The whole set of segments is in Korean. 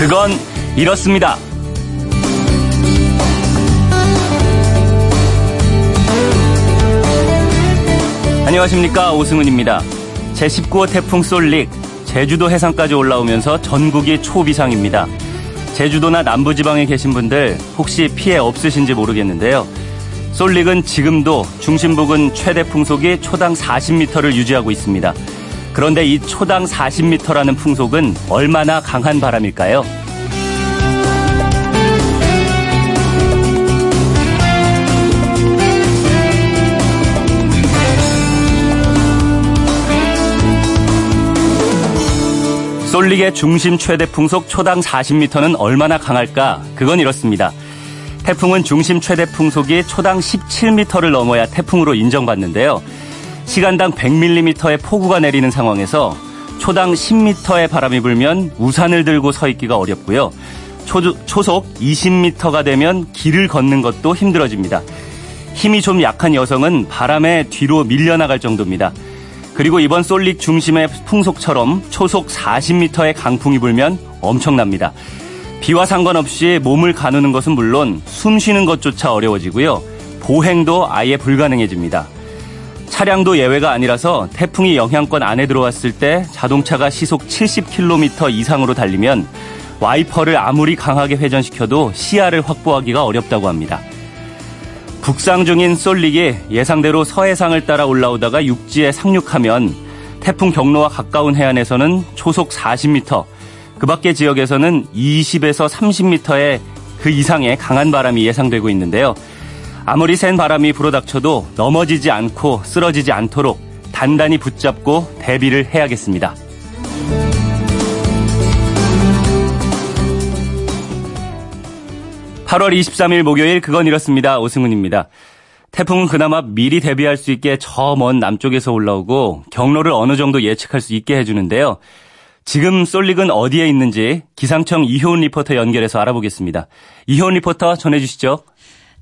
그건 이렇습니다. 안녕하십니까 오승훈입니다. 제19호 태풍 솔릭 제주도 해상까지 올라오면서 전국이 초비상입니다. 제주도나 남부지방에 계신 분들 혹시 피해 없으신지 모르겠는데요. 솔릭은 지금도 중심 부근 최대 풍속이 초당 40m를 유지하고 있습니다. 그런데 이 초당 40m라는 풍속은 얼마나 강한 바람일까요? 솔릭의 중심 최대 풍속 초당 40m는 얼마나 강할까? 그건 이렇습니다. 태풍은 중심 최대 풍속이 초당 17m를 넘어야 태풍으로 인정받는데요. 시간당 100mm의 폭우가 내리는 상황에서 초당 10m의 바람이 불면 우산을 들고 서 있기가 어렵고요. 초, 초속 20m가 되면 길을 걷는 것도 힘들어집니다. 힘이 좀 약한 여성은 바람에 뒤로 밀려나갈 정도입니다. 그리고 이번 솔릭 중심의 풍속처럼 초속 40m의 강풍이 불면 엄청납니다. 비와 상관없이 몸을 가누는 것은 물론 숨 쉬는 것조차 어려워지고요. 보행도 아예 불가능해집니다. 차량도 예외가 아니라서 태풍이 영향권 안에 들어왔을 때 자동차가 시속 70km 이상으로 달리면 와이퍼를 아무리 강하게 회전시켜도 시야를 확보하기가 어렵다고 합니다. 북상 중인 솔릭이 예상대로 서해상을 따라 올라오다가 육지에 상륙하면 태풍 경로와 가까운 해안에서는 초속 40m, 그 밖의 지역에서는 20에서 30m의 그 이상의 강한 바람이 예상되고 있는데요. 아무리 센 바람이 불어닥쳐도 넘어지지 않고 쓰러지지 않도록 단단히 붙잡고 대비를 해야겠습니다. 8월 23일 목요일 그건 이렇습니다. 오승훈입니다. 태풍은 그나마 미리 대비할 수 있게 저 먼 남쪽에서 올라오고 경로를 어느 정도 예측할 수 있게 해주는데요. 지금 솔릭은 어디에 있는지 기상청 이효은 리포터 연결해서 알아보겠습니다. 이효은 리포터 전해주시죠.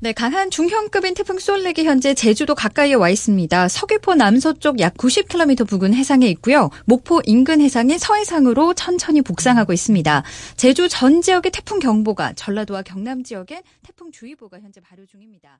네, 강한 중형급인 태풍 솔릭이 현재 제주도 가까이에 와 있습니다. 서귀포 남서쪽 약 90km 부근 해상에 있고요. 목포 인근 해상의 서해상으로 천천히 북상하고 있습니다. 제주 전 지역에 태풍 경보가, 전라도와 경남 지역엔 태풍 주의보가 현재 발효 중입니다.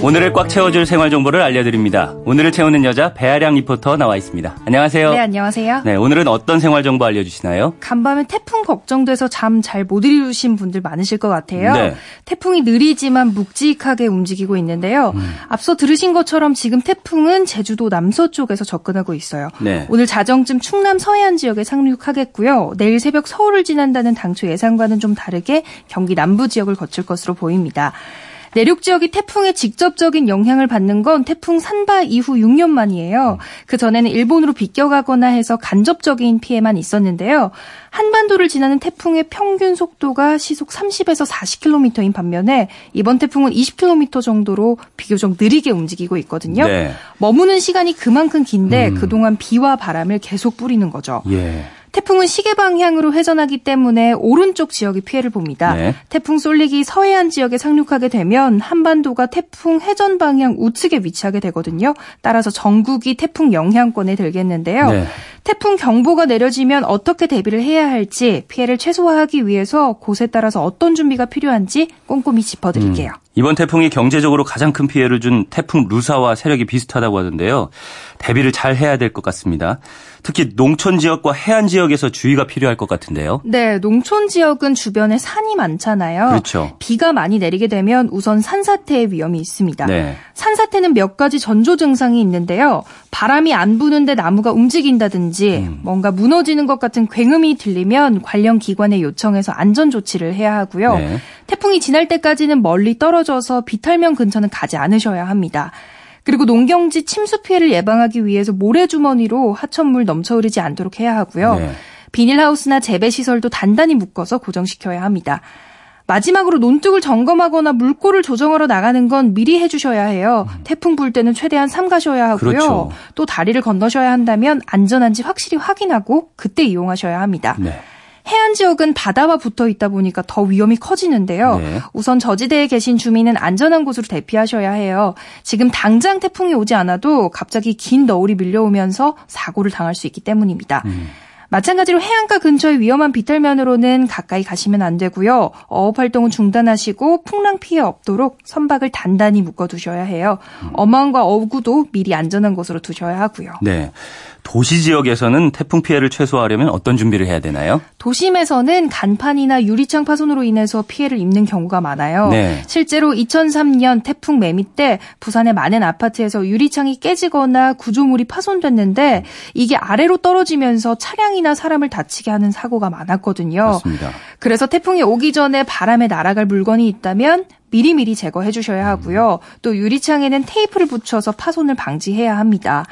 오늘을 꽉 채워줄 생활 정보를 알려드립니다. 오늘을 채우는 여자 배아량 리포터 나와 있습니다. 안녕하세요. 네, 안녕하세요. 네, 오늘은 어떤 생활 정보 알려주시나요? 간밤에 태풍 걱정돼서 잠 잘 못 이루신 분들 많으실 것 같아요. 네. 태풍이 느리지만 묵직하게 움직이고 있는데요. 음. 앞서 들으신 것처럼 지금 태풍은 제주도 남서쪽에서 접근하고 있어요. 네. 오늘 자정쯤 충남 서해안 지역에 상륙하겠고요. 내일 새벽 서울을 지난다는 당초 예상과는 좀 다르게 경기 남부 지역을 거칠 것으로 보입니다. 내륙 지역이 태풍의 직접적인 영향을 받는 건 태풍 산바 이후 6년 만이에요. 그 전에는 일본으로 비껴가거나 해서 간접적인 피해만 있었는데요. 한반도를 지나는 태풍의 평균 속도가 시속 30에서 40km인 반면에 이번 태풍은 20km 정도로 비교적 느리게 움직이고 있거든요. 네. 머무는 시간이 그만큼 긴데 음. 그동안 비와 바람을 계속 뿌리는 거죠. 예. 태풍은 시계 방향으로 회전하기 때문에 오른쪽 지역이 피해를 봅니다. 네. 태풍 쏠릭이 서해안 지역에 상륙하게 되면 한반도가 태풍 회전 방향 우측에 위치하게 되거든요. 따라서 전국이 태풍 영향권에 들겠는데요. 네. 태풍 경보가 내려지면 어떻게 대비를 해야 할지 피해를 최소화하기 위해서 곳에 따라서 어떤 준비가 필요한지 꼼꼼히 짚어드릴게요. 음, 이번 태풍이 경제적으로 가장 큰 피해를 준 태풍 루사와 세력이 비슷하다고 하던데요. 대비를 잘 해야 될 것 같습니다. 특히 농촌 지역과 해안 지역에서 주의가 필요할 것 같은데요. 네, 농촌 지역은 주변에 산이 많잖아요. 그렇죠. 비가 많이 내리게 되면 우선 산사태의 위험이 있습니다. 네. 산사태는 몇 가지 전조 증상이 있는데요. 바람이 안 부는데 나무가 움직인다든지 음. 뭔가 무너지는 것 같은 굉음이 들리면 관련 기관에 요청해서 안전 조치를 해야 하고요. 네. 태풍이 지날 때까지는 멀리 떨어져서 비탈면 근처는 가지 않으셔야 합니다. 그리고 농경지 침수 피해를 예방하기 위해서 모래주머니로 하천물 넘쳐 흐르지 않도록 해야 하고요. 네. 비닐하우스나 재배시설도 단단히 묶어서 고정시켜야 합니다. 마지막으로 논둑을 점검하거나 물꼬를 조정하러 나가는 건 미리 해주셔야 해요. 태풍 불 때는 최대한 삼가셔야 하고요. 음. 그렇죠. 또 다리를 건너셔야 한다면 안전한지 확실히 확인하고 그때 이용하셔야 합니다. 네. 해안 지역은 바다와 붙어 있다 보니까 더 위험이 커지는데요. 네. 우선 저지대에 계신 주민은 안전한 곳으로 대피하셔야 해요. 지금 당장 태풍이 오지 않아도 갑자기 긴 너울이 밀려오면서 사고를 당할 수 있기 때문입니다. 음. 마찬가지로 해안가 근처의 위험한 비탈면으로는 가까이 가시면 안 되고요. 어업 활동은 중단하시고 풍랑 피해 없도록 선박을 단단히 묶어두셔야 해요. 음. 어망과 어구도 미리 안전한 곳으로 두셔야 하고요. 네. 도시 지역에서는 태풍 피해를 최소화하려면 어떤 준비를 해야 되나요? 도심에서는 간판이나 유리창 파손으로 인해서 피해를 입는 경우가 많아요. 네. 실제로 2003년 태풍 매미 때 부산의 많은 아파트에서 유리창이 깨지거나 구조물이 파손됐는데 이게 아래로 떨어지면서 차량이나 사람을 다치게 하는 사고가 많았거든요. 맞습니다. 그래서 태풍이 오기 전에 바람에 날아갈 물건이 있다면 미리미리 제거해 주셔야 하고요. 또 유리창에는 테이프를 붙여서 파손을 방지해야 합니다.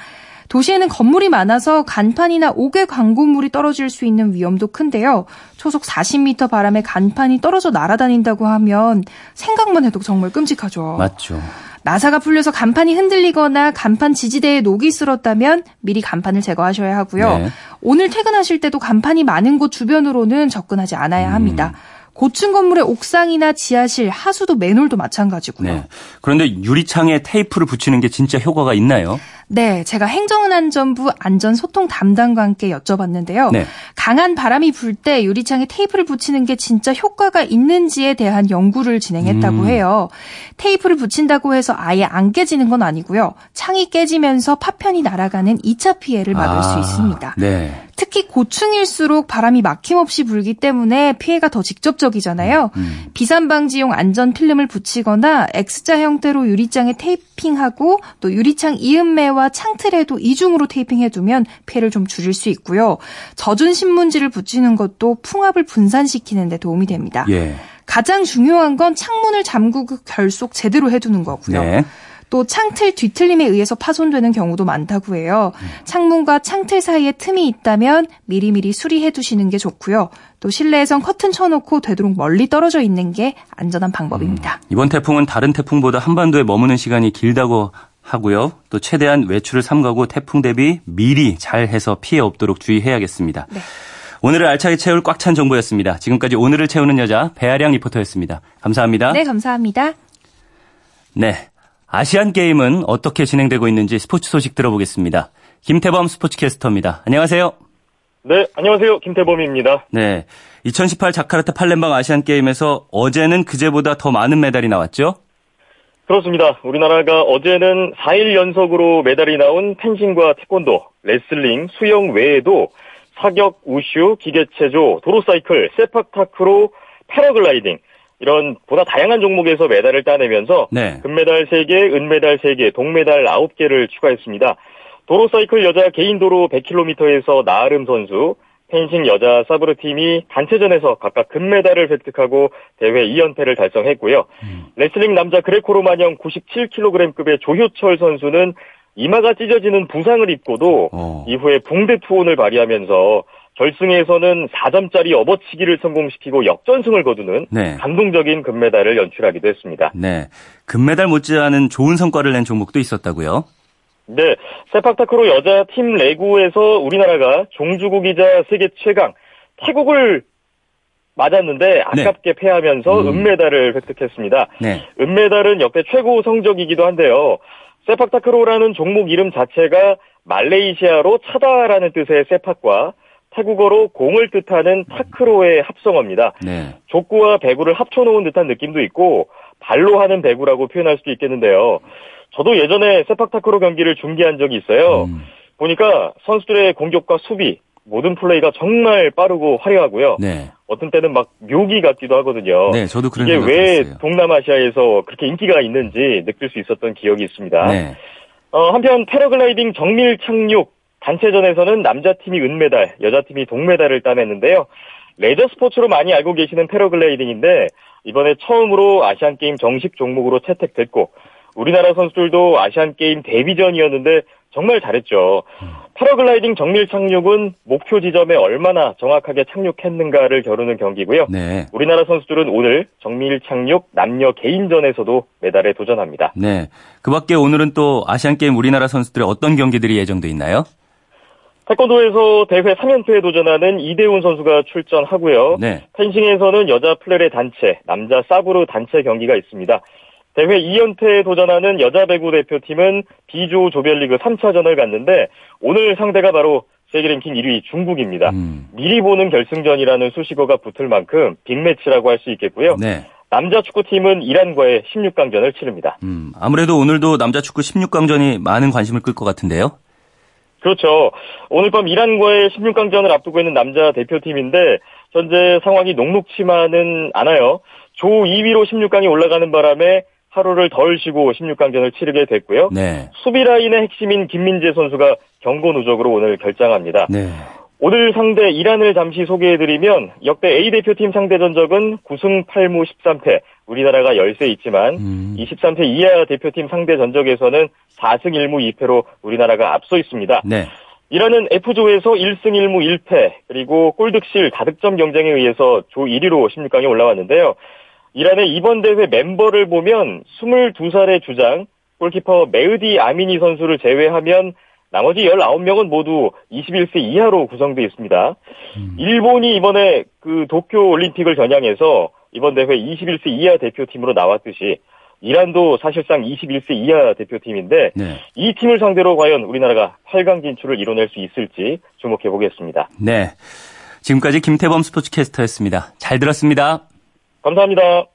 도시에는 건물이 많아서 간판이나 옥외 광고물이 떨어질 수 있는 위험도 큰데요. 초속 40m 바람에 간판이 떨어져 날아다닌다고 하면 생각만 해도 정말 끔찍하죠. 맞죠. 나사가 풀려서 간판이 흔들리거나 간판 지지대에 녹이 쓸었다면 미리 간판을 제거하셔야 하고요. 네. 오늘 퇴근하실 때도 간판이 많은 곳 주변으로는 접근하지 않아야 합니다. 음. 고층 건물의 옥상이나 지하실, 하수도 맨홀도 마찬가지고요. 네. 그런데 유리창에 테이프를 붙이는 게 진짜 효과가 있나요? 네, 제가 행정안전부 안전소통 담당과 함께 여쭤봤는데요. 네. 강한 바람이 불 때 유리창에 테이프를 붙이는 게 진짜 효과가 있는지에 대한 연구를 진행했다고 음. 해요. 테이프를 붙인다고 해서 아예 안 깨지는 건 아니고요. 창이 깨지면서 파편이 날아가는 2차 피해를 막을 아, 수 있습니다. 네. 특히 고층일수록 바람이 막힘없이 불기 때문에 피해가 더 직접적이잖아요. 음. 비산 방지용 안전 필름을 붙이거나 X자 형태로 유리창에 테이핑하고 또 유리창 이음매와 창틀에도 이중으로 테이핑해두면 피해를 좀 줄일 수 있고요. 젖은 신문지를 붙이는 것도 풍압을 분산시키는 데 도움이 됩니다. 예. 가장 중요한 건 창문을 잠그고 결속 제대로 해두는 거고요. 네. 또 창틀 뒤틀림에 의해서 파손되는 경우도 많다고 해요. 창문과 창틀 사이에 틈이 있다면 미리미리 수리해 두시는 게 좋고요. 또 실내에선 커튼 쳐놓고 되도록 멀리 떨어져 있는 게 안전한 방법입니다. 음, 이번 태풍은 다른 태풍보다 한반도에 머무는 시간이 길다고 하고요. 또 최대한 외출을 삼가고 태풍 대비 미리 잘 해서 피해 없도록 주의해야겠습니다. 네. 오늘을 알차게 채울 꽉 찬 정보였습니다. 지금까지 오늘을 채우는 여자 배아량 리포터였습니다. 감사합니다. 네, 감사합니다. 네. 아시안 게임은 어떻게 진행되고 있는지 스포츠 소식 들어보겠습니다. 김태범 스포츠캐스터입니다. 안녕하세요. 네, 안녕하세요. 김태범입니다. 네. 2018 자카르타 팔렘방 아시안 게임에서 어제는 그제보다 더 많은 메달이 나왔죠? 그렇습니다. 우리나라가 어제는 4일 연속으로 메달이 나온 펜싱과 태권도, 레슬링, 수영 외에도 사격, 우슈, 기계체조, 도로사이클, 세팍타크로, 패러글라이딩, 이런 보다 다양한 종목에서 메달을 따내면서 네. 금메달 3개, 은메달 3개, 동메달 9개를 추가했습니다. 도로사이클 여자 개인 도로 100km에서 나아름 선수, 펜싱 여자 사브르 팀이 단체전에서 각각 금메달을 획득하고 대회 2연패를 달성했고요. 음. 레슬링 남자 그레코로마냥 97kg급의 조효철 선수는 이마가 찢어지는 부상을 입고도 어. 이후에 붕대 투혼을 발휘하면서 결승에서는 4점짜리 업어치기를 성공시키고 역전승을 거두는 네. 감동적인 금메달을 연출하기도 했습니다. 네. 금메달 못지않은 좋은 성과를 낸 종목도 있었다고요? 네. 세팍타크로 여자 팀 레구에서 우리나라가 종주국이자 세계 최강 태국을 맞았는데 아깝게 네. 패하면서 음. 은메달을 획득했습니다. 네. 은메달은 역대 최고 성적이기도 한데요. 세팍타크로라는 종목 이름 자체가 말레이시아로 차다라는 뜻의 세팍과 태국어로 공을 뜻하는 타크로의 합성어입니다. 네. 족구와 배구를 합쳐놓은 듯한 느낌도 있고 발로 하는 배구라고 표현할 수도 있겠는데요. 저도 예전에 세팍타크로 경기를 중계한 적이 있어요. 음. 보니까 선수들의 공격과 수비 모든 플레이가 정말 빠르고 화려하고요. 네. 어떤 때는 막 묘기 같기도 하거든요. 네, 저도 그런 이게 왜 들었어요. 동남아시아에서 그렇게 인기가 있는지 느낄 수 있었던 기억이 있습니다. 네. 어, 한편 패러글라이딩 정밀 착륙 단체전에서는 남자 팀이 은메달, 여자 팀이 동메달을 따냈는데요. 레저 스포츠로 많이 알고 계시는 패러글라이딩인데 이번에 처음으로 아시안 게임 정식 종목으로 채택됐고 우리나라 선수들도 아시안 게임 데뷔전이었는데 정말 잘했죠. 패러글라이딩 정밀 착륙은 목표 지점에 얼마나 정확하게 착륙했는가를 겨루는 경기고요. 네. 우리나라 선수들은 오늘 정밀 착륙 남녀 개인전에서도 메달에 도전합니다. 네. 그 밖에 오늘은 또 아시안 게임 우리나라 선수들의 어떤 경기들이 예정돼 있나요? 태권도에서 대회 3연패에 도전하는 이대훈 선수가 출전하고요. 네. 펜싱에서는 여자 플레레 단체, 남자 사브르 단체 경기가 있습니다. 대회 2연패에 도전하는 여자 배구 대표팀은 B조 조별리그 3차전을 갔는데 오늘 상대가 바로 세계 랭킹 1위 중국입니다. 음. 미리 보는 결승전이라는 수식어가 붙을 만큼 빅매치라고 할 수 있겠고요. 네. 남자 축구팀은 이란과의 16강전을 치릅니다. 음, 아무래도 오늘도 남자 축구 16강전이 많은 관심을 끌 것 같은데요. 그렇죠. 오늘 밤 이란과의 16강전을 앞두고 있는 남자 대표팀인데 현재 상황이 녹록치만은 않아요. 조 2위로 16강에 올라가는 바람에 하루를 덜 쉬고 16강전을 치르게 됐고요. 네. 수비 라인의 핵심인 김민재 선수가 경고 누적으로 오늘 결장합니다. 네. 오늘 상대 이란을 잠시 소개해드리면 역대 A 대표팀 상대 전적은 9승 8무 13패, 우리나라가 열세 있지만 음. 이 13패 이하 대표팀 상대 전적에서는 4승 1무 2패로 우리나라가 앞서 있습니다. 네. 이란은 F조에서 1승 1무 1패, 그리고 골득실 다득점 경쟁에 의해서 조 1위로 16강에 올라왔는데요. 이란의 이번 대회 멤버를 보면 22살의 주장, 골키퍼 메으디 아미니 선수를 제외하면 나머지 19명은 모두 21세 이하로 구성되어 있습니다. 일본이 이번에 그 도쿄 올림픽을 겨냥해서 이번 대회 21세 이하 대표팀으로 나왔듯이 이란도 사실상 21세 이하 대표팀인데 네. 이 팀을 상대로 과연 우리나라가 8강 진출을 이뤄낼 수 있을지 주목해 보겠습니다. 네. 지금까지 김태범 스포츠캐스터였습니다. 잘 들었습니다. 감사합니다.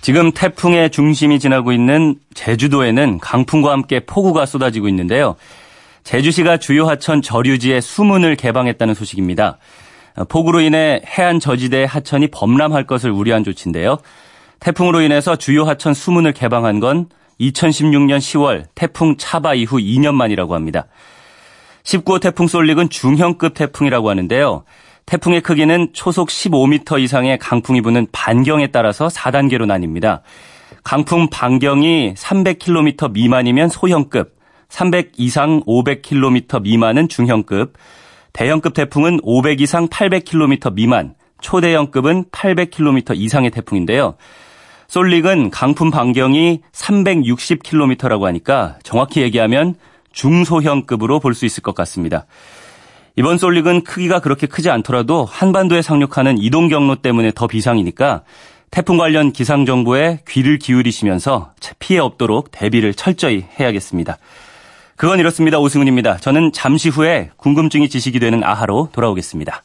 지금 태풍의 중심이 지나고 있는 제주도에는 강풍과 함께 폭우가 쏟아지고 있는데요. 제주시가 주요 하천 저류지에 수문을 개방했다는 소식입니다. 폭우로 인해 해안 저지대 하천이 범람할 것을 우려한 조치인데요. 태풍으로 인해서 주요 하천 수문을 개방한 건 2016년 10월 태풍 차바 이후 2년 만이라고 합니다. 19호 태풍 솔릭은 중형급 태풍이라고 하는데요. 태풍의 크기는 초속 15m 이상의 강풍이 부는 반경에 따라서 4단계로 나뉩니다. 강풍 반경이 300km 미만이면 소형급, 300 이상 500km 미만은 중형급, 대형급 태풍은 500 이상 800km 미만, 초대형급은 800km 이상의 태풍인데요. 솔릭은 강풍 반경이 360km라고 하니까 정확히 얘기하면 중소형급으로 볼 수 있을 것 같습니다. 이번 솔릭은 크기가 그렇게 크지 않더라도 한반도에 상륙하는 이동 경로 때문에 더 비상이니까 태풍 관련 기상 정보에 귀를 기울이시면서 피해 없도록 대비를 철저히 해야겠습니다. 그건 이렇습니다. 오승훈입니다. 저는 잠시 후에 궁금증이 지식이 되는 아하로 돌아오겠습니다.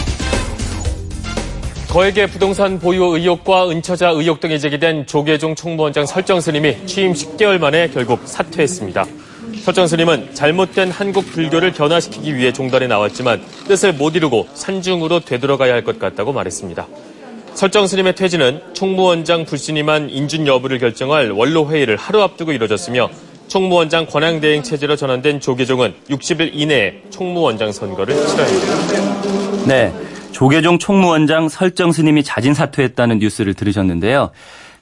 거액의 부동산 보유 의혹과 은처자 의혹 등이 제기된 조계종 총무원장 설정 스님이 취임 10개월 만에 결국 사퇴했습니다. 설정 스님은 잘못된 한국 불교를 변화시키기 위해 종단에 나왔지만 뜻을 못 이루고 산중으로 되돌아가야 할 것 같다고 말했습니다. 설정 스님의 퇴진은 총무원장 불신임한 인준 여부를 결정할 원로 회의를 하루 앞두고 이뤄졌으며 총무원장 권한대행 체제로 전환된 조계종은 60일 이내에 총무원장 선거를 치러야 합니다. 네. 조계종 총무원장 설정 스님이 자진 사퇴했다는 뉴스를 들으셨는데요.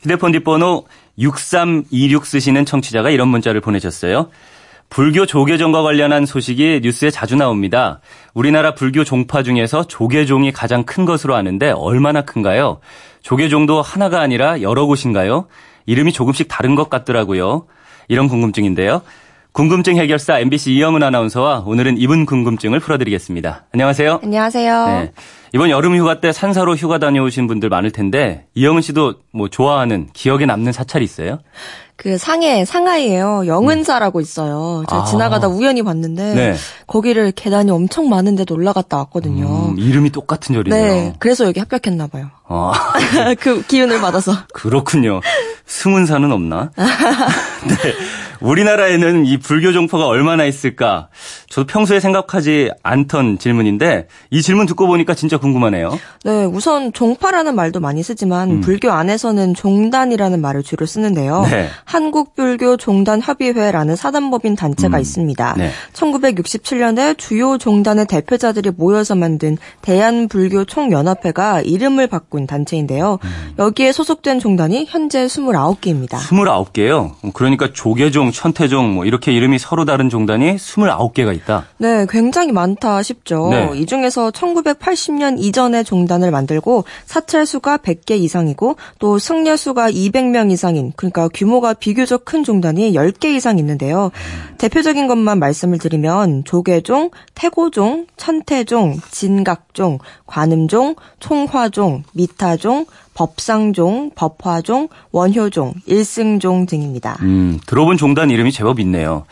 휴대폰 뒷번호 6326 쓰시는 청취자가 이런 문자를 보내셨어요. 불교 조계종과 관련한 소식이 뉴스에 자주 나옵니다. 우리나라 불교 종파 중에서 조계종이 가장 큰 것으로 아는데 얼마나 큰가요? 조계종도 하나가 아니라 여러 곳인가요? 이름이 조금씩 다른 것 같더라고요. 이런 궁금증인데요. 궁금증 해결사 MBC 이영은 아나운서와 오늘은 이분 궁금증을 풀어드리겠습니다. 안녕하세요. 안녕하세요. 네. 이번 여름 휴가 때 산사로 휴가 다녀오신 분들 많을 텐데 이영은 씨도 뭐 좋아하는 기억에 남는 사찰이 있어요? 그 상해 상하이에요. 영은사라고 있어요. 제가 아. 지나가다 우연히 봤는데 네. 거기를 계단이 엄청 많은데도 올라갔다 왔거든요. 음, 이름이 똑같은 절이네요. 네, 그래서 여기 합격했나 봐요. 아, 그 기운을 받아서. 그렇군요. 승은사는 없나? 네. 우리나라에는 이 불교 종파가 얼마나 있을까? 저도 평소에 생각하지 않던 질문인데 이 질문 듣고 보니까 진짜 궁금하네요. 네, 우선 종파라는 말도 많이 쓰지만 음. 불교 안에서는 종단이라는 말을 주로 쓰는데요. 네. 한국불교 종단협의회라는 사단법인 단체가 음. 있습니다. 네. 1967년에 주요 종단의 대표자들이 모여서 만든 대한불교 총연합회가 이름을 바꾼 단체인데요. 음. 여기에 소속된 종단이 현재 29개입니다. 29개요. 그러니까 조계종, 천태종 뭐 이렇게 이름이 서로 다른 종단이 29개가 있다. 네, 굉장히 많다 싶죠. 네. 이 중에서 1980년 이전에 종단을 만들고 사찰 수가 100개 이상이고 또 승려 수가 200명 이상인 그러니까 규모가 비교적 큰 종단이 10개 이상 있는데요. 대표적인 것만 말씀을 드리면 조계종, 태고종, 천태종, 진각종, 관음종, 총화종, 미타종, 법상종, 법화종, 원효종, 일승종 등입니다. 음, 들어본 종단 이름이 제법 있네요.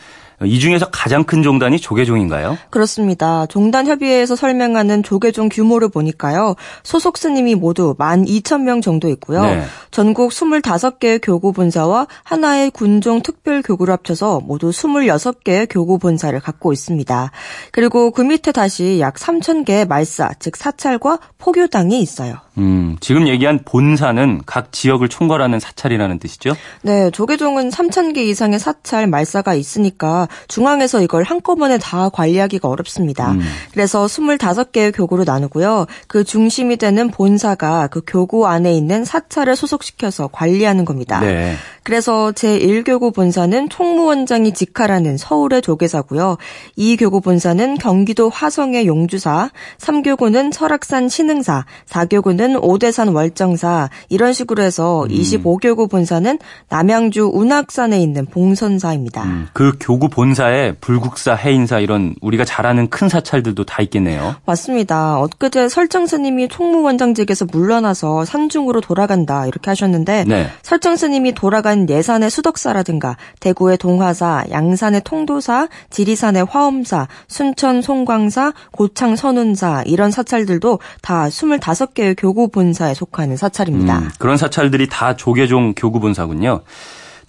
이 중에서 가장 큰 종단이 조계종인가요? 그렇습니다. 종단협의회에서 설명하는 조계종 규모를 보니까요. 소속 스님이 모두 12,000명 정도 있고요. 네. 전국 25개의 교구 본사와 하나의 군종 특별 교구를 합쳐서 모두 26개의 교구 본사를 갖고 있습니다. 그리고 그 밑에 다시 약 3,000개의 말사, 즉 사찰과 포교당이 있어요. 음, 지금 얘기한 본사는 각 지역을 총괄하는 사찰이라는 뜻이죠? 네, 조계종은 3,000개 이상의 사찰, 말사가 있으니까 중앙에서 이걸 한꺼번에 다 관리하기가 어렵습니다. 음. 그래서 25개의 교구로 나누고요. 그 중심이 되는 본사가 그 교구 안에 있는 사찰을 소속시켜서 관리하는 겁니다. 네. 그래서 제1교구 본사는 총무원장이 직할하는 서울의 조계사고요. 2교구 본사는 경기도 화성의 용주사, 3교구는 설악산 신흥사, 4교구는 오대산 월정사 이런 식으로 해서 음. 25교구 본사는 남양주 운악산에 있는 봉선사입니다. 음, 그 교구 본사에 불국사, 해인사 이런 우리가 잘 아는 큰 사찰들도 다 있겠네요. 맞습니다. 엊그제 설정 스님이 총무원장직에서 물러나서 산중으로 돌아간다 이렇게 하셨는데 네. 설정 스님이 돌아간 예산의 수덕사라든가 대구의 동화사, 양산의 통도사, 지리산의 화엄사, 순천 송광사, 고창 선운사 이런 사찰들도 다 25개의 교구 본사에 속하는 사찰입니다. 음, 그런 사찰들이 다 조계종 교구 본사군요.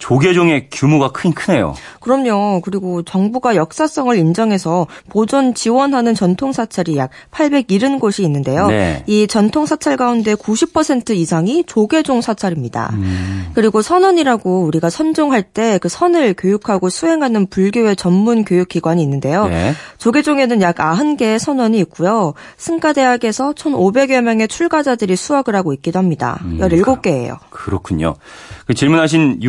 조계종의 규모가 크긴 크네요. 그럼요. 그리고 정부가 역사성을 인정해서 보존 지원하는 전통 사찰이 약 870곳이 있는데요. 네. 이 전통 사찰 가운데 90% 이상이 조계종 사찰입니다. 음. 그리고 선원이라고 우리가 선종할 때 그 선을 교육하고 수행하는 불교의 전문 교육 기관이 있는데요. 네. 조계종에는 약 90개의 선원이 있고요. 승가대학에서 1,500여 명의 출가자들이 수학을 하고 있기도 합니다. 음, 17개예요. 그렇군요. 그 질문하신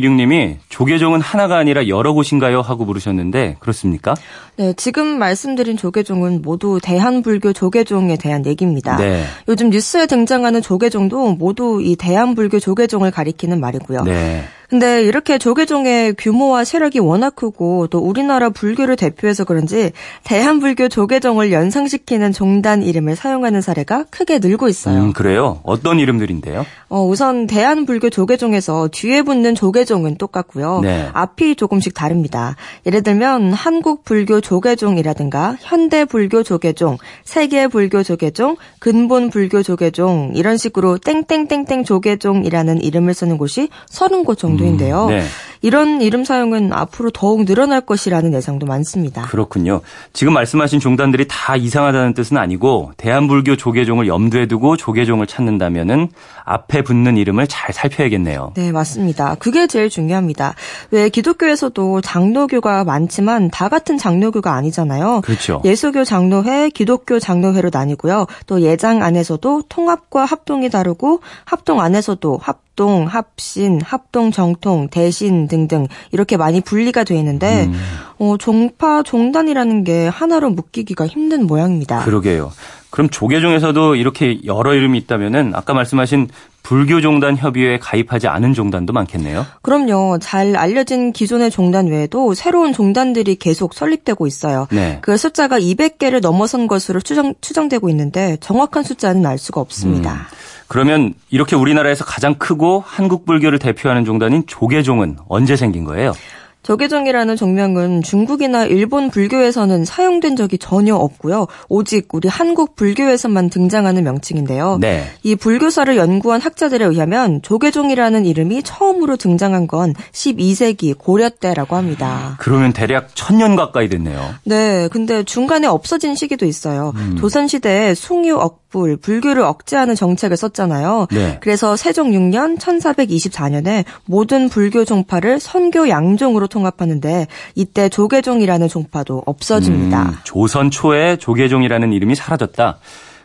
6326님이 조계종은 하나가 아니라 여러 곳인가요? 하고 물으셨는데 그렇습니까? 네, 지금 말씀드린 조계종은 모두 대한불교 조계종에 대한 얘기입니다. 네. 요즘 뉴스에 등장하는 조계종도 모두 이 대한불교 조계종을 가리키는 말이고요. 네. 근데 이렇게 조계종의 규모와 세력이 워낙 크고 또 우리나라 불교를 대표해서 그런지 대한불교 조계종을 연상시키는 종단 이름을 사용하는 사례가 크게 늘고 있어요. 음, 그래요? 어떤 이름들인데요? 어, 우선 대한불교 조계종에서 뒤에 붙는 조계종은 똑같고요. 네. 앞이 조금씩 다릅니다. 예를 들면 한국불교 조계종이라든가 현대불교 조계종, 세계불교 조계종, 근본불교 조계종 이런 식으로 땡땡땡땡 조계종이라는 이름을 쓰는 곳이 30곳 정도 인데요. 음, 네. 이런 이름 사용은 앞으로 더욱 늘어날 것이라는 예상도 많습니다. 그렇군요. 지금 말씀하신 종단들이 다 이상하다는 뜻은 아니고 대한불교 조계종을 염두에 두고 조계종을 찾는다면은 앞에 붙는 이름을 잘 살펴야겠네요. 네, 맞습니다. 그게 제일 중요합니다. 왜 기독교에서도 장로교가 많지만 다 같은 장로교가 아니잖아요. 그렇죠. 예수교 장로회, 기독교 장로회로 나뉘고요. 또 예장 안에서도 통합과 합동이 다르고 합동 안에서도 합동, 합신, 합동 정통, 대신 등등 이렇게 많이 분리가 돼 있는데 음. 어, 종파, 종단이라는 게 하나로 묶이기가 힘든 모양입니다. 그러게요. 그럼 조계종에서도 이렇게 여러 이름이 있다면은 아까 말씀하신 불교종단 협의회에 가입하지 않은 종단도 많겠네요. 그럼요. 잘 알려진 기존의 종단 외에도 새로운 종단들이 계속 설립되고 있어요. 네. 그 숫자가 200개를 넘어선 것으로 추정, 추정되고 있는데 정확한 숫자는 알 수가 없습니다. 그러면 이렇게 우리나라에서 가장 크고 한국 불교를 대표하는 종단인 조계종은 언제 생긴 거예요? 조계종이라는 종명은 중국이나 일본 불교에서는 사용된 적이 전혀 없고요. 오직 우리 한국 불교에서만 등장하는 명칭인데요. 네. 이 불교사를 연구한 학자들에 의하면 조계종이라는 이름이 처음으로 등장한 건 12세기 고려 때라고 합니다. 그러면 대략 천년 가까이 됐네요. 네, 근데 중간에 없어진 시기도 있어요. 음. 조선시대에 숭유 억 불, 불교를 억제하는 정책을 썼잖아요. 네. 그래서 세종 6년 1424년에 모든 불교 종파를 선교 양종으로 통합하는데 이때 조계종이라는 종파도 없어집니다. 음, 조선 초에 조계종이라는 이름이 사라졌다.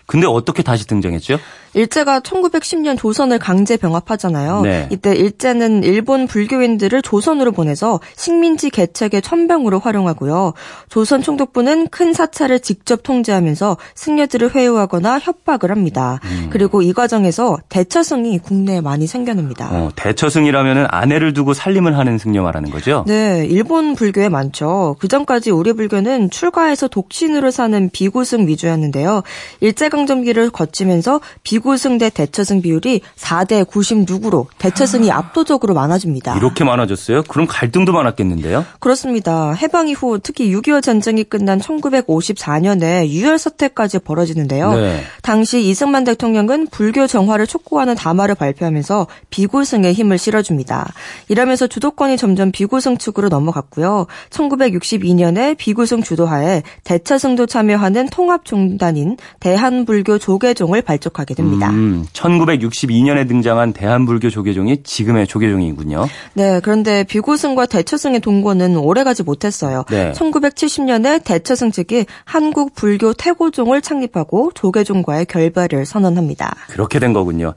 근데 어떻게 다시 등장했죠? 일제가 1910년 조선을 강제 병합하잖아요. 네. 이때 일제는 일본 불교인들을 조선으로 보내서 식민지 개척의 천병으로 활용하고요. 조선 총독부는 큰 사찰을 직접 통제하면서 승려들을 회유하거나 협박을 합니다. 음. 그리고 이 과정에서 대처승이 국내에 많이 생겨납니다. 어, 대처승이라면 아내를 두고 살림을 하는 승려 말하는 거죠? 네, 일본 불교에 많죠. 그 전까지 우리 불교는 출가해서 독신으로 사는 비구승 위주였는데요. 일제강점기를 거치면서 비구 승 대 대처승 비율이 4대 96으로 대처승이 압도적으로 많아집니다. 이렇게 많아졌어요? 그럼 갈등도 많았겠는데요? 그렇습니다. 해방 이후 특히 6.25 전쟁이 끝난 1954년에 유혈 사태까지 벌어지는데요. 네. 당시 이승만 대통령은 불교 정화를 촉구하는 담화를 발표하면서 비구승에 힘을 실어줍니다. 이러면서 주도권이 점점 비구승 측으로 넘어갔고요. 1962년에 비구승 주도하에 대차승도 참여하는 통합종단인 대한불교 조계종을 발족하게 됩니다. 음, 1962년에 등장한 대한불교 조계종이 지금의 조계종이군요. 네, 그런데 비구승과 대처승의 동거는 오래가지 못했어요. 네. 1970년에 대처승 측이 한국 불교 태고종을 창립하고 조계종과의 결별을 선언합니다. 그렇게 된 거군요.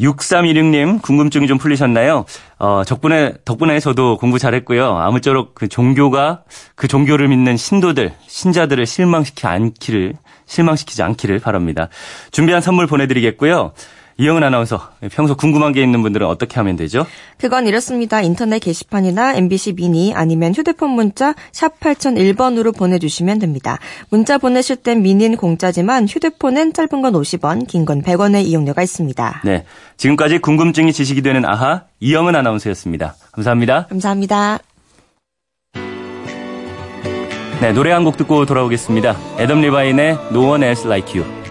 6316님 궁금증이 좀 풀리셨나요? 어, 덕분에 덕분에 저도 공부 잘했고요. 아무쪼록 그 종교가 그 종교를 믿는 신도들, 신자들을 실망시키 않기를 실망시키지 않기를 바랍니다. 준비한 선물 보내드리겠고요. 이영은 아나운서, 평소 궁금한 게 있는 분들은 어떻게 하면 되죠? 그건 이렇습니다. 인터넷 게시판이나 MBC 미니 아니면 휴대폰 문자 샵 8001번으로 보내주시면 됩니다. 문자 보내실 땐 미니는 공짜지만 휴대폰은 짧은 건 50원, 긴 건 100원의 이용료가 있습니다. 네. 지금까지 궁금증이 지식이 되는 아하, 이영은 아나운서였습니다. 감사합니다. 감사합니다. 네, 노래 한 곡 듣고 돌아오겠습니다. 애덤 리바인의 No One Else Like You.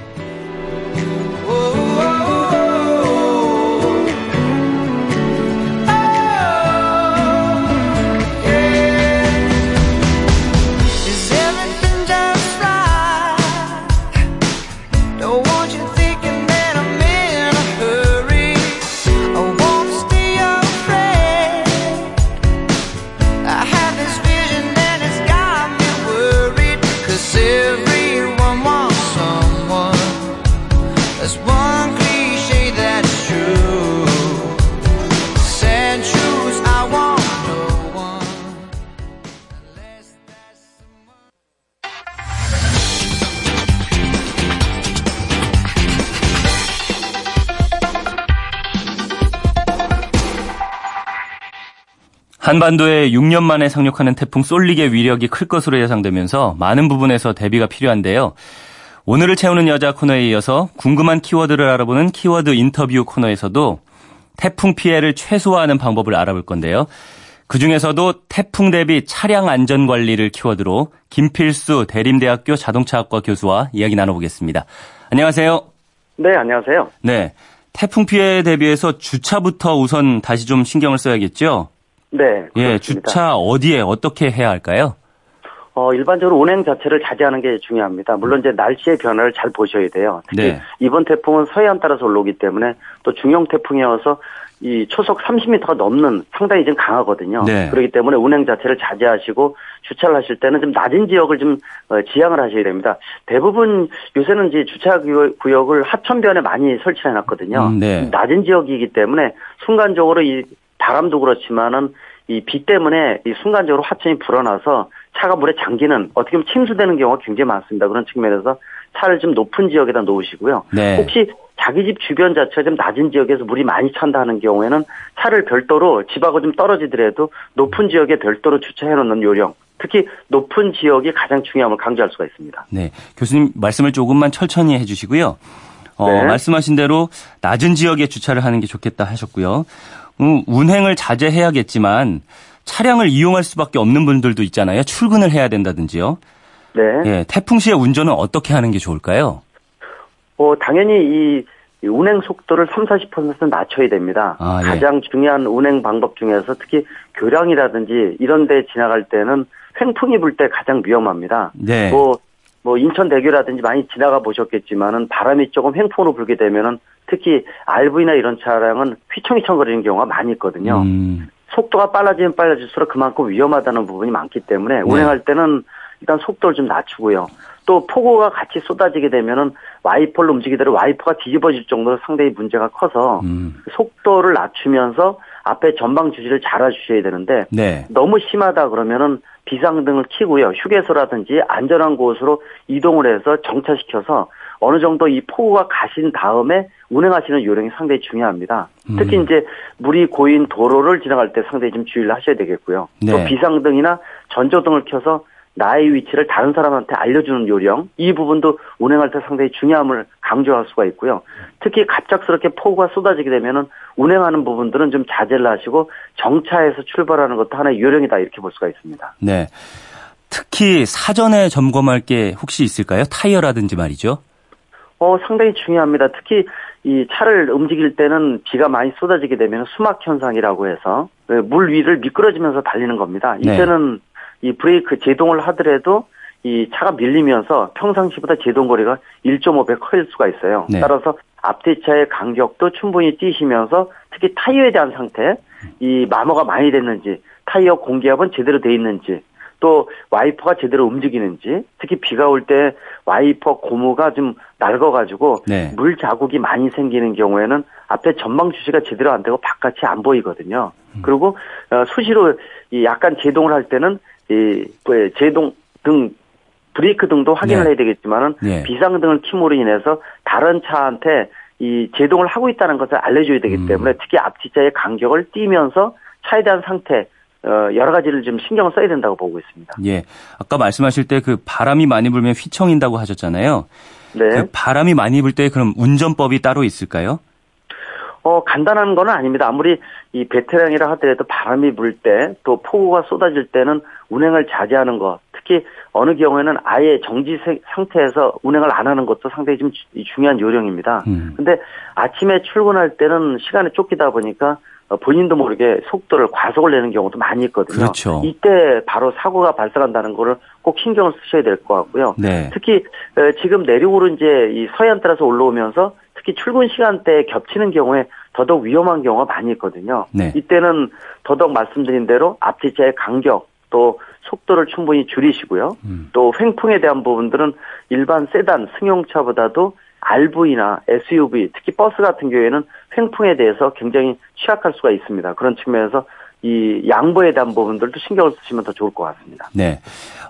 한반도에 6년 만에 상륙하는 태풍 쏠릭의 위력이 클 것으로 예상되면서 많은 부분에서 대비가 필요한데요. 오늘을 채우는 여자 코너에 이어서 궁금한 키워드를 알아보는 키워드 인터뷰 코너에서도 태풍 피해를 최소화하는 방법을 알아볼 건데요. 그 중에서도 태풍 대비 차량 안전 관리를 키워드로 김필수 대림대학교 자동차학과 교수와 이야기 나눠보겠습니다. 안녕하세요. 네, 안녕하세요. 네. 태풍 피해에 대비해서 주차부터 우선 다시 좀 신경을 써야겠죠? 네. 예. 주차 어디에 어떻게 해야 할까요? 어, 일반적으로 운행 자체를 자제하는 게 중요합니다. 물론 이제 날씨의 변화를 잘 보셔야 돼요. 특히 네. 이번 태풍은 서해안 따라서 올라오기 때문에 또 중형 태풍이어서 이 초속 30m가 넘는 상당히 좀 강하거든요. 네. 그렇기 때문에 운행 자체를 자제하시고 주차를 하실 때는 좀 낮은 지역을 좀 어, 지향을 하셔야 됩니다. 대부분 요새는 이제 주차 구역- 구역을 하천변에 많이 설치해 놨거든요. 음, 네. 낮은 지역이기 때문에 순간적으로 이 바람도 그렇지만은 이 비 때문에 이 순간적으로 하천이 불어나서 차가 물에 잠기는 어떻게 보면 침수되는 경우가 굉장히 많습니다. 그런 측면에서 차를 좀 높은 지역에다 놓으시고요. 네. 혹시 자기 집 주변 자체가 좀 낮은 지역에서 물이 많이 찬다 하는 경우에는 차를 별도로 집하고 좀 떨어지더라도 높은 지역에 별도로 주차해 놓는 요령. 특히 높은 지역이 가장 중요함을 강조할 수가 있습니다. 네. 교수님 말씀을 조금만 천천히 해주시고요. 어, 네. 말씀하신 대로 낮은 지역에 주차를 하는 게 좋겠다 하셨고요. 음, 운행을 자제해야겠지만 차량을 이용할 수밖에 없는 분들도 있잖아요. 출근을 해야 된다든지요. 네. 예, 태풍 시의 운전은 어떻게 하는 게 좋을까요? 어, 당연히 이, 이 운행 속도를 3, 40% 낮춰야 됩니다. 아, 예. 가장 중요한 운행 방법 중에서 특히 교량이라든지 이런 데 지나갈 때는 횡풍이 불 때 가장 위험합니다. 네. 뭐, 뭐 인천대교라든지 많이 지나가 보셨겠지만은 바람이 조금 횡풍으로 불게 되면은 특히 RV나 이런 차량은 휘청휘청거리는 경우가 많이 있거든요. 음, 속도가 빨라지면 빨라질수록 그만큼 위험하다는 부분이 많기 네. 때문에 운행할 때는 일단 속도를 좀 낮추고요. 또 폭우가 같이 쏟아지게 되면은 와이퍼를 움직이대로 와이퍼가 뒤집어질 정도로 상당히 문제가 커서 음, 속도를 낮추면서 앞에 전방 주시를 잘 해 주셔야 되는데 네. 너무 심하다 그러면은 비상등을 켜고요. 휴게소라든지 안전한 곳으로 이동을 해서 정차시켜서 어느 정도 이 폭우가 가신 다음에 운행하시는 요령이 상당히 중요합니다. 특히 음. 이제 물이 고인 도로를 지나갈 때 상당히 좀 주의를 하셔야 되겠고요. 네. 또 비상등이나 전조등을 켜서 나의 위치를 다른 사람한테 알려주는 요령 이 부분도 운행할 때 상당히 중요함을 강조할 수가 있고요. 특히 갑작스럽게 폭우가 쏟아지게 되면은 운행하는 부분들은 좀 자제를 하시고 정차해서 출발하는 것도 하나의 요령이다 이렇게 볼 수가 있습니다. 네. 특히 사전에 점검할 게 혹시 있을까요? 타이어라든지 말이죠. 어, 상당히 중요합니다. 특히 이 차를 움직일 때는 비가 많이 쏟아지게 되면 수막 현상이라고 해서 그물 위를 미끄러지면서 달리는 겁니다. 네. 이때는 이 브레이크 제동을 하더라도 이 차가 밀리면서 평상시보다 제동 거리가 1.5배 커질 수가 있어요. 네. 따라서 앞뒤차의 간격도 충분히 뛰시면서 특히 타이어에 대한 상태, 이 마모가 많이 됐는지, 타이어 공기압은 제대로 돼 있는지, 또 와이퍼가 제대로 움직이는지, 특히 비가 올 때 와이퍼 고무가 좀 낡아가지고 네. 물 자국이 많이 생기는 경우에는 앞에 전방 주시가 제대로 안 되고 바깥이 안 보이거든요. 음. 그리고 어, 수시로 이 약간 제동을 할 때는 이 뭐, 제동 등 브레이크 등도 확인을 네. 해야 되겠지만은 네. 비상등을 킴으로 인해서 다른 차한테 이 제동을 하고 있다는 것을 알려줘야 되기 음. 때문에 특히 앞뒤자의 간격을 띄면서 차에 대한 상태 어, 여러 가지를 좀 신경을 써야 된다고 보고 있습니다. 예. 아까 말씀하실 때 그 바람이 많이 불면 휘청인다고 하셨잖아요. 네. 그 바람이 많이 불 때 그럼 운전법이 따로 있을까요? 어, 간단한 건 아닙니다. 아무리 이 베테랑이라 하더라도 바람이 불 때 또 폭우가 쏟아질 때는 운행을 자제하는 것, 특히 어느 경우에는 아예 정지 세- 상태에서 운행을 안 하는 것도 상당히 좀 주- 중요한 요령입니다. 음. 근데 아침에 출근할 때는 시간에 쫓기다 보니까 어, 본인도 모르게 속도를 과속을 내는 경우도 많이 있거든요. 그렇죠. 이때 바로 사고가 발생한다는 거를 꼭 신경을 쓰셔야 될 것 같고요. 네. 특히 어, 지금 내륙으로 이제 이 서해안 따라서 올라오면서 특히 출근 시간대에 겹치는 경우에 더더욱 위험한 경우가 많이 있거든요. 네. 이때는 더더욱 말씀드린 대로 앞뒤차의 간격 또 속도를 충분히 줄이시고요. 음. 또 횡풍에 대한 부분들은 일반 세단 승용차보다도 RV나 SUV 특히 버스 같은 경우에는 횡풍에 대해서 굉장히 취약할 수가 있습니다. 그런 측면에서 이 양보에 대한 부분들도 신경을 쓰시면 더 좋을 것 같습니다. 네.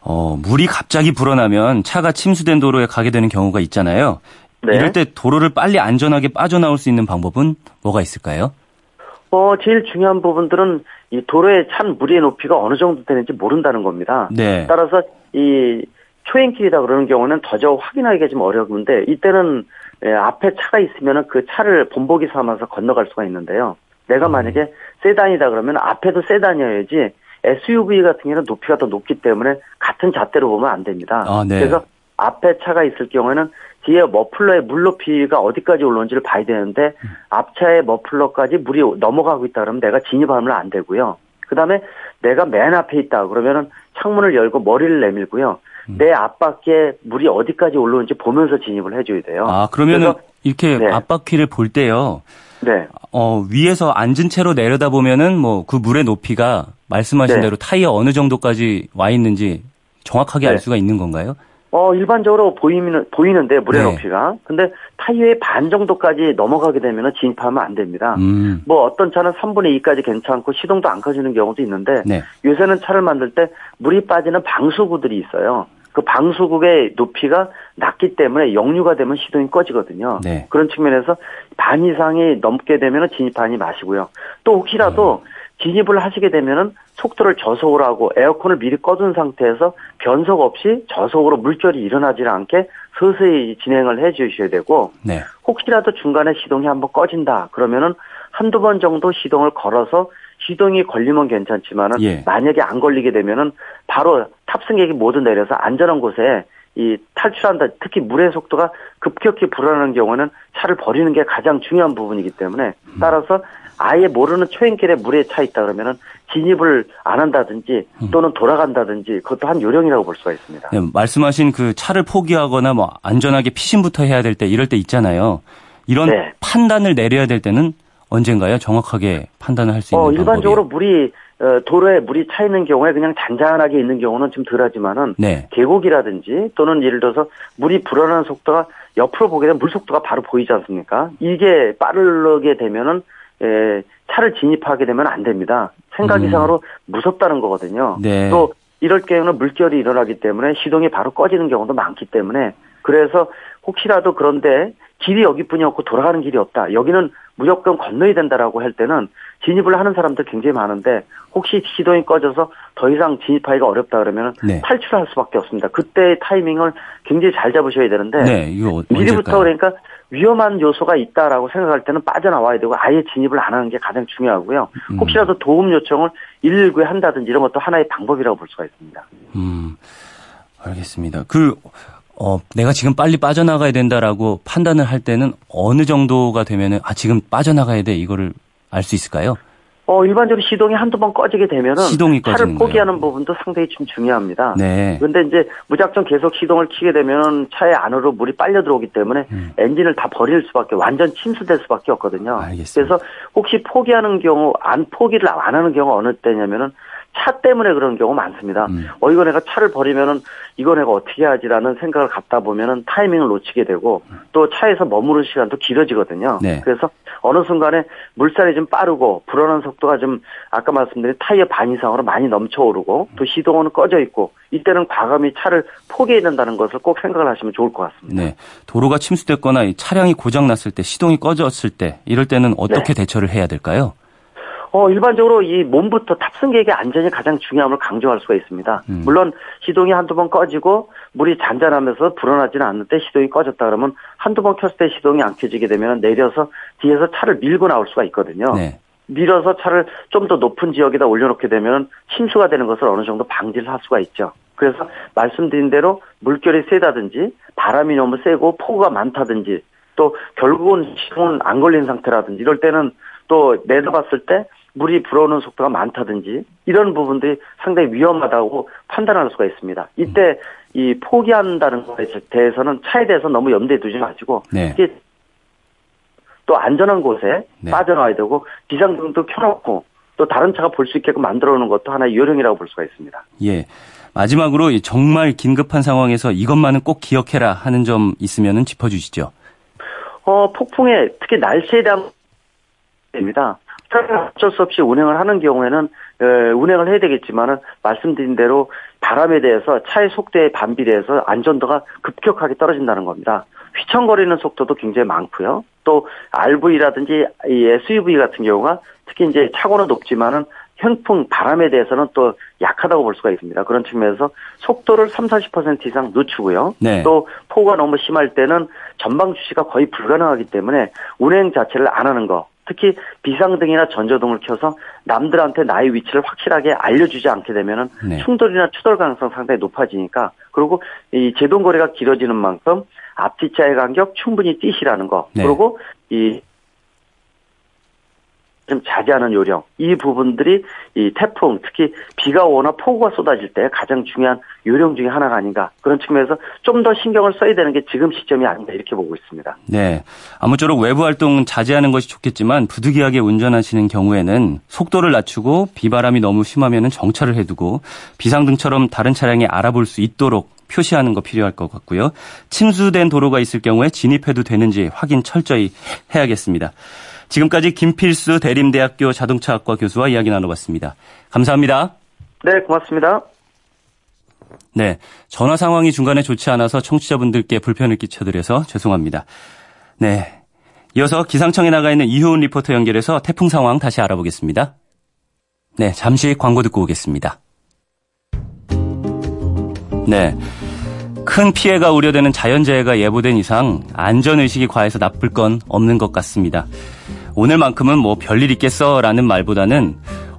어, 물이 갑자기 불어나면 차가 침수된 도로에 가게 되는 경우가 있잖아요. 네. 이럴 때 도로를 빨리 안전하게 빠져나올 수 있는 방법은 뭐가 있을까요? 어, 제일 중요한 부분들은 이 도로에 찬 물의 높이가 어느 정도 되는지 모른다는 겁니다. 네. 따라서 이 초행길이다 그러는 경우는 더저 확인하기가 좀 어려운데 이때는 예, 앞에 차가 있으면은 그 차를 본보기 삼아서 건너갈 수가 있는데요. 내가 음. 만약에 세단이다 그러면 앞에도 세단이어야지 SUV 같은 경우는 높이가 더 높기 때문에 같은 잣대로 보면 안 됩니다. 아, 네. 그래서 앞에 차가 있을 경우에는 뒤에 머플러의 물 높이가 어디까지 올라온지를 봐야 되는데 앞차의 머플러까지 물이 넘어가고 있다 그러면 내가 진입하면 안 되고요. 그다음에 내가 맨 앞에 있다 그러면은 창문을 열고 머리를 내밀고요. 음. 내 앞바퀴에 물이 어디까지 올라오는지 보면서 진입을 해줘야 돼요. 아, 그러면은 이렇게 네. 앞바퀴를 볼 때요. 네. 어, 위에서 앉은 채로 내려다 보면은 뭐 그 물의 높이가 말씀하신 네. 대로 타이어 어느 정도까지 와 있는지 정확하게 알 네. 수가 있는 건가요? 어, 일반적으로 보이는, 보이는데, 물의 네. 높이가. 근데 타이어의 반 정도까지 넘어가게 되면 진입하면 안 됩니다. 음. 뭐 어떤 차는 3분의 2까지 괜찮고 시동도 안 꺼지는 경우도 있는데, 네. 요새는 차를 만들 때 물이 빠지는 방수구들이 있어요. 그 방수국의 높이가 낮기 때문에 역류가 되면 시동이 꺼지거든요. 네. 그런 측면에서 반 이상이 넘게 되면 진입하지 마시고요. 또 혹시라도 진입을 하시게 되면은 속도를 저속으로 하고 에어컨을 미리 꺼둔 상태에서 변속 없이 저속으로 물결이 일어나지 않게 서서히 진행을 해 주셔야 되고 네. 혹시라도 중간에 시동이 한번 꺼진다 그러면은 한두 번 정도 시동을 걸어서 시동이 걸리면 괜찮지만은 예. 만약에 안 걸리게 되면은 바로 탑승객이 모두 내려서 안전한 곳에 이 탈출한다. 특히 물의 속도가 급격히 불어나는 경우는 차를 버리는 게 가장 중요한 부분이기 때문에 따라서 아예 모르는 초행길에 물에 차 있다 그러면은 진입을 안 한다든지 또는 돌아간다든지 그것도 한 요령이라고 볼 수가 있습니다. 네, 말씀하신 그 차를 포기하거나 뭐 안전하게 피신부터 해야 될 때 이럴 때 있잖아요. 이런 네. 판단을 내려야 될 때는 언젠가요? 정확하게 판단을 할 수 있는 어, 방법이요. 일반적으로 물이 어, 도로에 물이 차 있는 경우에 그냥 잔잔하게 있는 경우는 좀 덜하지만은 네. 계곡이라든지 또는 예를 들어서 물이 불어나는 속도가 옆으로 보게 되면 물 속도가 바로 보이지 않습니까? 이게 빠르게 되면은 에, 차를 진입하게 되면 안 됩니다. 생각 음. 이상으로 무섭다는 거거든요. 네. 또 이럴 경우는 물결이 일어나기 때문에 시동이 바로 꺼지는 경우도 많기 때문에 그래서 혹시라도 그런데 길이 여기뿐이 없고 돌아가는 길이 없다. 여기는 무조건 건너야 된다라고 할 때는 진입을 하는 사람들 굉장히 많은데 혹시 시동이 꺼져서 더 이상 진입하기가 어렵다 그러면 네. 탈출할 수밖에 없습니다. 그때 타이밍을 굉장히 잘 잡으셔야 되는데 네, 이거 미리부터? 그러니까 위험한 요소가 있다라고 생각할 때는 빠져나와야 되고 아예 진입을 안 하는 게 가장 중요하고요. 음. 혹시라도 도움 요청을 119에 한다든지 이런 것도 하나의 방법이라고 볼 수가 있습니다. 음, 알겠습니다. 그, 어, 내가 지금 빨리 빠져나가야 된다라고 판단을 할 때는 어느 정도가 되면은, 아, 지금 빠져나가야 돼. 이거를 알 수 있을까요? 어, 일반적으로 시동이 한두 번 꺼지게 되면은 시동이 차를 포기하는 부분도 상당히 좀 중요합니다. 네. 그런데 이제 무작정 계속 시동을 키게 되면 차의 안으로 물이 빨려 들어오기 때문에 음. 엔진을 다 버릴 수밖에 완전 침수될 수밖에 없거든요. 알겠습니다. 그래서 혹시 포기하는 경우 안 포기를 안 하는 경우 어느 때냐면은 차 때문에 그런 경우 많습니다. 음. 어 이거 내가 차를 버리면은 이거 내가 어떻게 하지라는 생각을 갖다 보면은 타이밍을 놓치게 되고 또 차에서 머무는 시간도 길어지거든요. 네. 그래서 어느 순간에 물살이 좀 빠르고 불어난 속도가 좀 아까 말씀드린 타이어 반 이상으로 많이 넘쳐오르고 또 시동은 꺼져 있고 이때는 과감히 차를 포기해야 된다는 것을 꼭 생각을 하시면 좋을 것 같습니다. 네. 도로가 침수됐거나 이 차량이 고장 났을 때, 시동이 꺼졌을 때, 이럴 때는 어떻게 대처를 해야 될까요? 어, 일반적으로 이 몸부터 탑승객의 안전이 가장 중요함을 강조할 수가 있습니다. 음. 물론 시동이 한두 번 꺼지고 물이 잔잔하면서 불어나지는 않는데 시동이 꺼졌다 그러면 한두 번 켰을 때 시동이 안 켜지게 되면 내려서 뒤에서 차를 밀고 나올 수가 있거든요. 네. 밀어서 차를 좀 더 높은 지역에다 올려놓게 되면 침수가 되는 것을 어느 정도 방지를 할 수가 있죠. 그래서 말씀드린 대로 물결이 세다든지 바람이 너무 세고 폭우가 많다든지 또 결국은 시동은 안 걸린 상태라든지 이럴 때는 또 내다봤을 때 물이 불어오는 속도가 많다든지 이런 부분들이 상당히 위험하다고 판단할 수가 있습니다. 이때 이 포기한다는 것에 대해서는 차에 대해서 너무 염두에 두지 마시고 네. 또 안전한 곳에 네. 빠져나와야 되고 비상등도 켜놓고 또 다른 차가 볼 수 있게끔 만들어 놓은 것도 하나의 요령이라고 볼 수가 있습니다. 예. 마지막으로 이 정말 긴급한 상황에서 이것만은 꼭 기억해라 하는 점 있으면은 짚어주시죠. 어, 폭풍에 특히 날씨에 대한 됩니다. 어쩔 수 없이 운행을 하는 경우에는 에, 운행을 해야 되겠지만은 말씀드린 대로 바람에 대해서 차의 속도에 반비례해서 안전도가 급격하게 떨어진다는 겁니다. 휘청거리는 속도도 굉장히 많고요. 또 RV라든지 이 SUV 같은 경우가 특히 이제 차고는 높지만은 현풍 바람에 대해서는 또 약하다고 볼 수가 있습니다. 그런 측면에서 속도를 3, 40% 이상 늦추고요. 네. 또 폭우가 너무 심할 때는 전방 주시가 거의 불가능하기 때문에 운행 자체를 안 하는 거. 특히 비상등이나 전조등을 켜서 남들한테 나의 위치를 확실하게 알려주지 않게 되면은 네. 충돌이나 추돌 가능성 상당히 높아지니까 그리고 이 제동 거리가 길어지는 만큼 앞뒤차의 간격 충분히 뛰시라는 거. 네. 그리고 이 좀 자제하는 요령 이 부분들이 이 태풍 특히 비가 오거나 폭우가 쏟아질 때 가장 중요한 요령 중에 하나가 아닌가 그런 측면에서 좀 더 신경을 써야 되는 게 지금 시점이 아닌가 이렇게 보고 있습니다. 네. 아무쪼록 외부 활동 자제하는 것이 좋겠지만 부득이하게 운전하시는 경우에는 속도를 낮추고 비바람이 너무 심하면 정차를 해두고 비상등처럼 다른 차량이 알아볼 수 있도록 표시하는 거 필요할 것 같고요. 침수된 도로가 있을 경우에 진입해도 되는지 확인 철저히 해야겠습니다. 지금까지 김필수 대림대학교 자동차학과 교수와 이야기 나눠봤습니다. 감사합니다. 네, 고맙습니다. 네. 전화 상황이 중간에 좋지 않아서 청취자분들께 불편을 끼쳐드려서 죄송합니다. 네. 이어서 기상청에 나가 있는 이효은 리포터 연결해서 태풍 상황 다시 알아보겠습니다. 네. 잠시 광고 듣고 오겠습니다. 네. 큰 피해가 우려되는 자연재해가 예보된 이상 안전의식이 과해서 나쁠 건 없는 것 같습니다. 오늘만큼은 뭐 별일 있겠어 라는 말보다는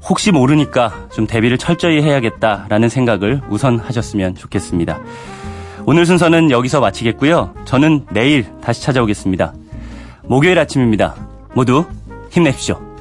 혹시 모르니까 좀 대비를 철저히 해야겠다라는 생각을 우선 하셨으면 좋겠습니다. 오늘 순서는 여기서 마치겠고요. 저는 내일 다시 찾아오겠습니다. 목요일 아침입니다. 모두 힘내십시오.